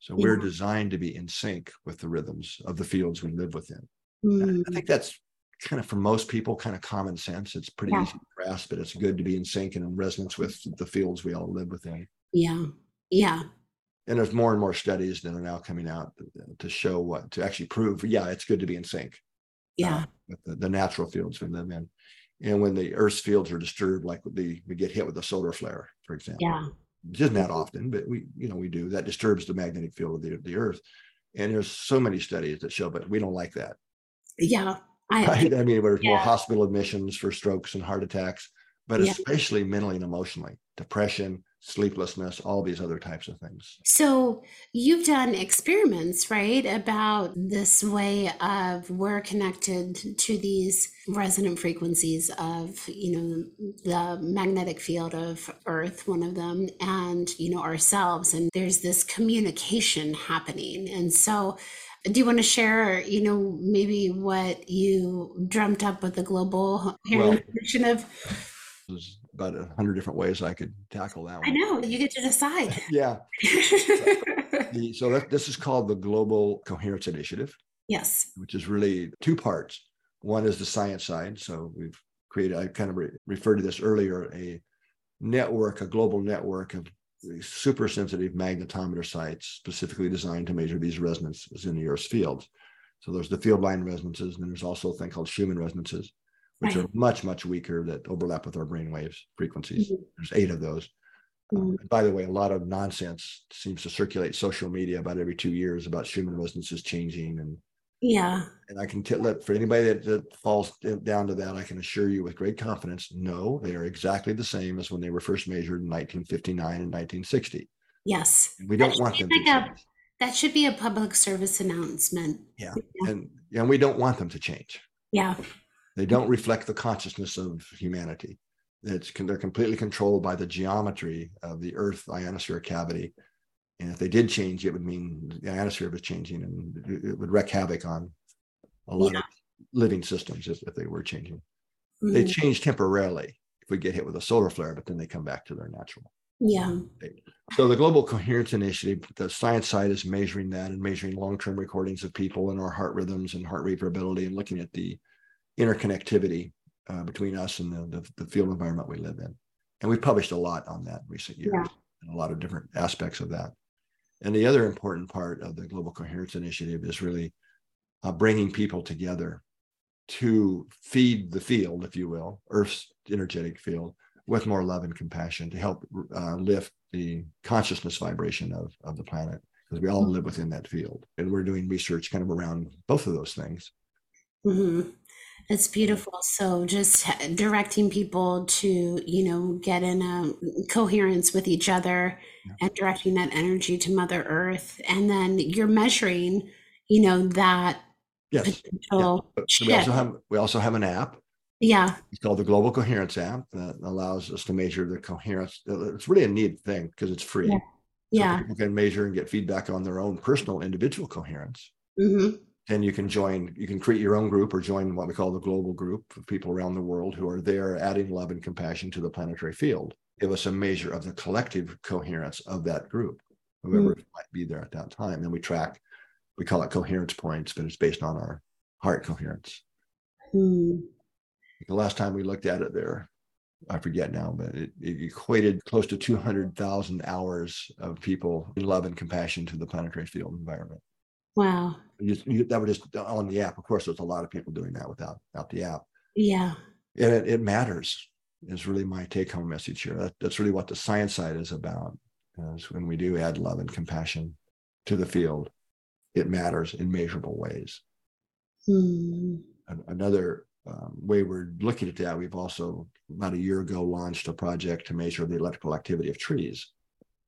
So yeah. we're designed to be in sync with the rhythms of the fields we live within. Mm. I think that's kind of for most people kind of common sense. It's pretty yeah. easy to grasp, but it's good to be in sync and in resonance with the fields we all live within. Yeah. Yeah. And there's more and more studies that are now coming out to show what to actually prove. Yeah, it's good to be in sync. Yeah. Uh, with the, the, natural fields we live in. And when the Earth's fields are disturbed, like the we get hit with a solar flare, for example. Yeah. It isn't that often, but we, you know, we do. That disturbs the magnetic field of the, the Earth. And there's so many studies that show, but we don't like that. Yeah. I, right? I mean, there's yeah. more hospital admissions for strokes and heart attacks, but yeah. especially mentally and emotionally, depression, sleeplessness, all these other types of things. So you've done experiments, right, about this way of we're connected to these resonant frequencies of, you know, the magnetic field of Earth, one of them, and, you know, ourselves. And there's this communication happening. And so do you want to share, you know, maybe what you dreamt up with the global well, initiative? There's about a hundred different ways I could tackle that one. I know you get to decide. yeah. the, so that, this is called the Global Coherence Initiative. Yes. Which is really two parts. One is the science side. So we've created, I kind of re- referred to this earlier, a network, a global network of super sensitive magnetometer sites specifically designed to measure these resonances in the Earth's fields. So there's the field line resonances, and then there's also a thing called Schumann resonances, which right. are much, much weaker that overlap with our brain waves frequencies. Mm-hmm. There's eight of those. Mm-hmm. Um, by the way, a lot of nonsense seems to circulate social media about every two years about Schumann resonances changing and yeah. And I can tell that for anybody that, that falls down to that, I can assure you with great confidence, no, they are exactly the same as when they were first measured in 1959 and 1960. Yes. And we don't want them like to a, change. That should be a public service announcement. Yeah. yeah. And, and we don't want them to change. Yeah. They don't reflect the consciousness of humanity. It's, they're completely controlled by the geometry of the Earth ionosphere cavity and if they did change, it would mean the ionosphere was changing and it would wreak havoc on a lot yeah. of living systems if, if they were changing. Mm-hmm. They change temporarily if we get hit with a solar flare, but then they come back to their natural. Yeah. State. So the Global Coherence Initiative, the science side is measuring that and measuring long-term recordings of people and our heart rhythms and heart rate variability and looking at the interconnectivity uh, between us and the, the, the, field environment we live in. And we've published a lot on that in recent years yeah. and a lot of different aspects of that. And the other important part of the Global Coherence Initiative is really uh, bringing people together to feed the field, if you will, Earth's energetic field, with more love and compassion to help uh, lift the consciousness vibration of, of the planet, because we all mm-hmm. live within that field. And we're doing research kind of around both of those things. Mm-hmm. It's beautiful. So just directing people to, you know, get in a coherence with each other yeah. and directing that energy to Mother Earth. And then you're measuring, you know, that yes. potential yeah. So we also have we also have an app. Yeah. It's called the Global Coherence app that allows us to measure the coherence. It's really a neat thing because it's free. Yeah. So yeah. people can measure and get feedback on their own personal individual coherence. Mm-hmm then you can join you can create your own group or join what we call the global group of people around the world who are there adding love and compassion to the planetary field give us a measure of the collective coherence of that group whoever mm. might be there at that time and we track we call it coherence points but it's based on our heart coherence mm. the last time we looked at it there I forget now, but it, it equated close to 200,000 hours of people in love and compassion to the planetary field environment. Wow. You, you, that was just on the app. Of course, there's a lot of people doing that without, without the app. Yeah. And it, it matters is really my take home message here. That, that's really what the science side is about. Is when we do add love and compassion to the field, it matters in measurable ways. Hmm. Another um, way we're looking at that, we've also about a year ago launched a project to measure the electrical activity of trees.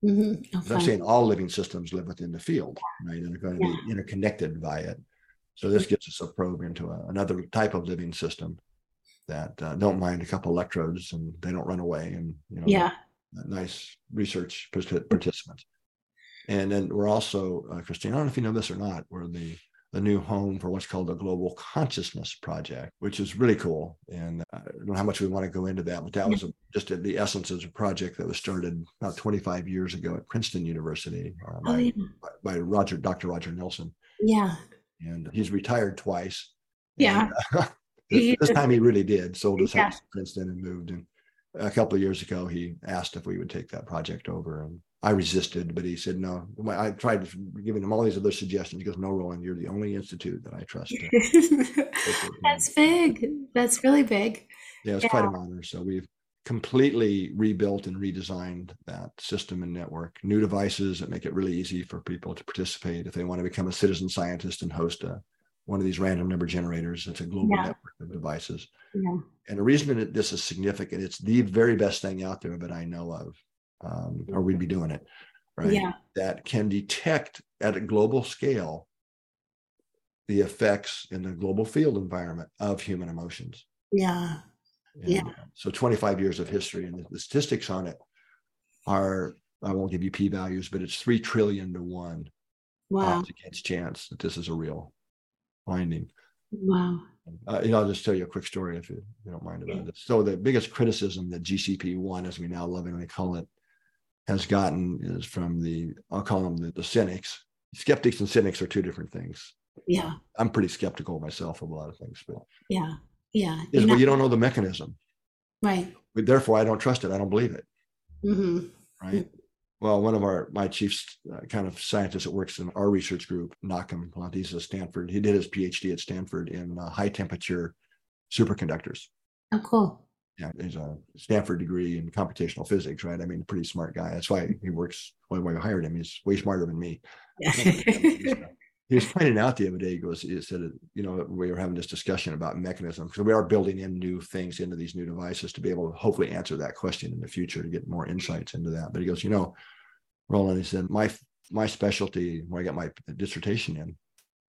Mm-hmm. Okay. I'm saying all living systems live within the field, right? And are going to yeah. be interconnected by it. So this gets us a probe into a, another type of living system that uh, don't mind a couple electrodes and they don't run away and you know Yeah. nice research partic- participants. And then we're also, uh, Christine, I don't know if you know this or not, we're the the new home for what's called the Global Consciousness Project, which is really cool. And I don't know how much we want to go into that, but that was a, just the essence of a project that was started about 25 years ago at Princeton University uh, Oh, by, yeah. by Roger, Dr. Roger Nelson. Yeah. And he's retired twice. Yeah. And, uh, this, this time he really did sold his Yeah. house in Princeton and moved. And a couple of years ago, he asked if we would take that project over, and I resisted, but he said no. I tried giving him all these other suggestions. He goes, "No, Rollin, you're the only institute that I trust." to take it." That's big. That's really big. yeah, it's quite an honor. So we've completely rebuilt and redesigned that system and network. New devices that make it really easy for people to participate if they want to become a citizen scientist and host a one of these random number generators. It's a global Yeah. network of devices. Yeah. And the reason that this is significant, it's the very best thing out there that I know of, um, or we'd be doing it, right? Yeah. That can detect at a global scale the effects in the global field environment of human emotions. Yeah. And, Yeah. So 25 years of history, and the, statistics on it are, I won't give you p values, but it's 3 trillion to one Wow. odds against chance that this is a real finding. Wow. Uh, you know, I'll just tell you a quick story if you, you don't mind about this. So the biggest criticism that GCP one, as we now lovingly call it, has gotten is from the I'll call them the, the cynics. Skeptics and cynics are two different things. Yeah. I'm pretty skeptical myself of a lot of things, but Yeah. Yeah. is well, you don't know the mechanism. right. But therefore, I don't trust it. I don't believe it. hmm Right. Well, one of our my chief uh, kind of scientist that works in our research group, Nachum Plonka, he's at Stanford. He did his PhD at Stanford in uh, high temperature superconductors. Oh, cool. Yeah, he's a Stanford degree in computational physics, right? I mean, pretty smart guy. That's why he works. Why we hired him. He's way smarter than me. He was pointing out the other day. He goes, he said, you know, we were having this discussion about mechanisms because we are building in new things into these new devices to be able to hopefully answer that question in the future to get more insights into that. But he goes, you know, Rollin, he said, my my specialty where I got my dissertation in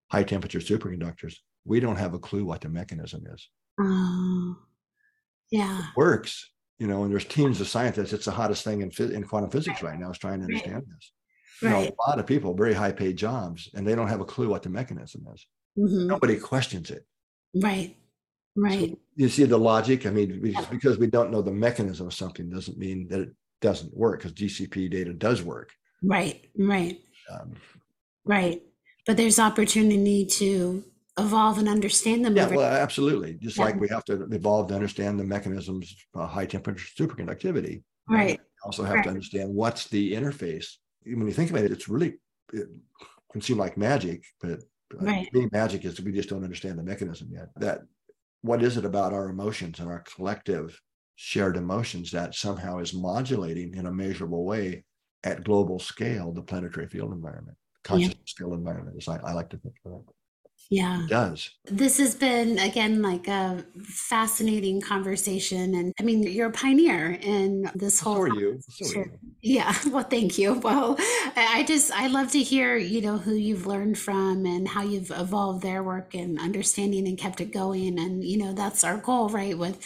high temperature superconductors. We don't have a clue what the mechanism is oh, yeah. works, you know, and there's teams of scientists. It's the hottest thing in, in quantum physics right now is trying to Right. understand this. You know, Right. a lot of people, very high paid jobs, and they don't have a clue what the mechanism is. hmm Nobody questions it. Right. So Right. you see the logic? I mean, Yeah. because we don't know the mechanism of something doesn't mean that it doesn't work because GCP data does work. Right. Right. Um, Right. But there's opportunity to evolve and understand them. yeah, over- well, absolutely. Just Yeah. like we have to evolve to understand the mechanisms of high temperature superconductivity. right. We also have Right. to understand what's the interface. When you think about it, it's really it can seem like magic, but uh, Right. to me, magic is we just don't understand the mechanism yet. That what is it about our emotions and our collective shared emotions that somehow is modulating in a measurable way at global scale the planetary field environment, conscious scale environment, as I, I like to think of it. Yeah. It does. This has been, again, like a fascinating conversation. And I mean, you're a pioneer in this So whole. are you. So are you. Yeah, well, thank you. Well, I just I love to hear, you know, who you've learned from and how you've evolved their work and understanding and kept it going. And, you know, that's our goal, right? With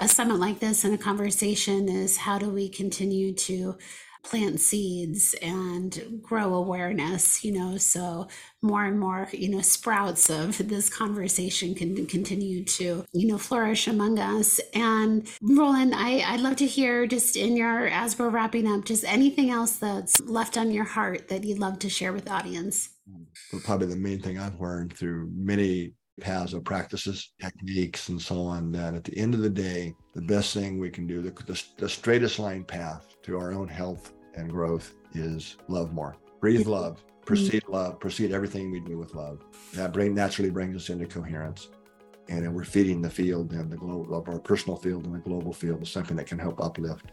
a summit like this and a conversation is how do we continue to plant seeds and grow awareness, you know, so more and more, you know, sprouts of this conversation can continue to, you know, flourish among us. And Rollin, I, I'd love to hear just in your, as we're wrapping up, just anything else that's left on your heart that you'd love to share with the audience. probably the main thing I've learned through many paths of practices, techniques, and so on, that at the end of the day, the best thing we can do, the, the, the straightest line path to our own health and growth is love more. Breathe mm-hmm. love, proceed love, proceed everything we do with love. That bring naturally brings us into coherence. And then we're feeding the field and the global of our personal field and the global field is something that can help uplift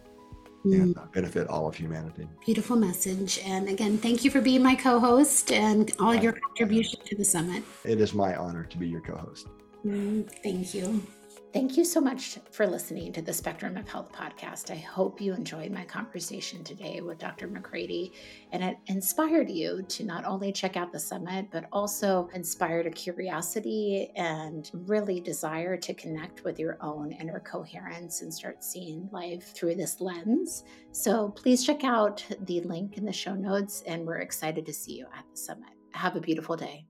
and uh, benefit all of humanity. Beautiful message. And again, thank you for being my co host and all your contribution to the summit. It is my honor to be your co-host. Mm, Thank you. Thank you so much for listening to the Spectrum of Health podcast. I hope you enjoyed my conversation today with Dr. McCraty and it inspired you to not only check out the summit, but also inspired a curiosity and really desire to connect with your own inner coherence and start seeing life through this lens. So please check out the link in the show notes, and we're excited to see you at the summit. Have a beautiful day.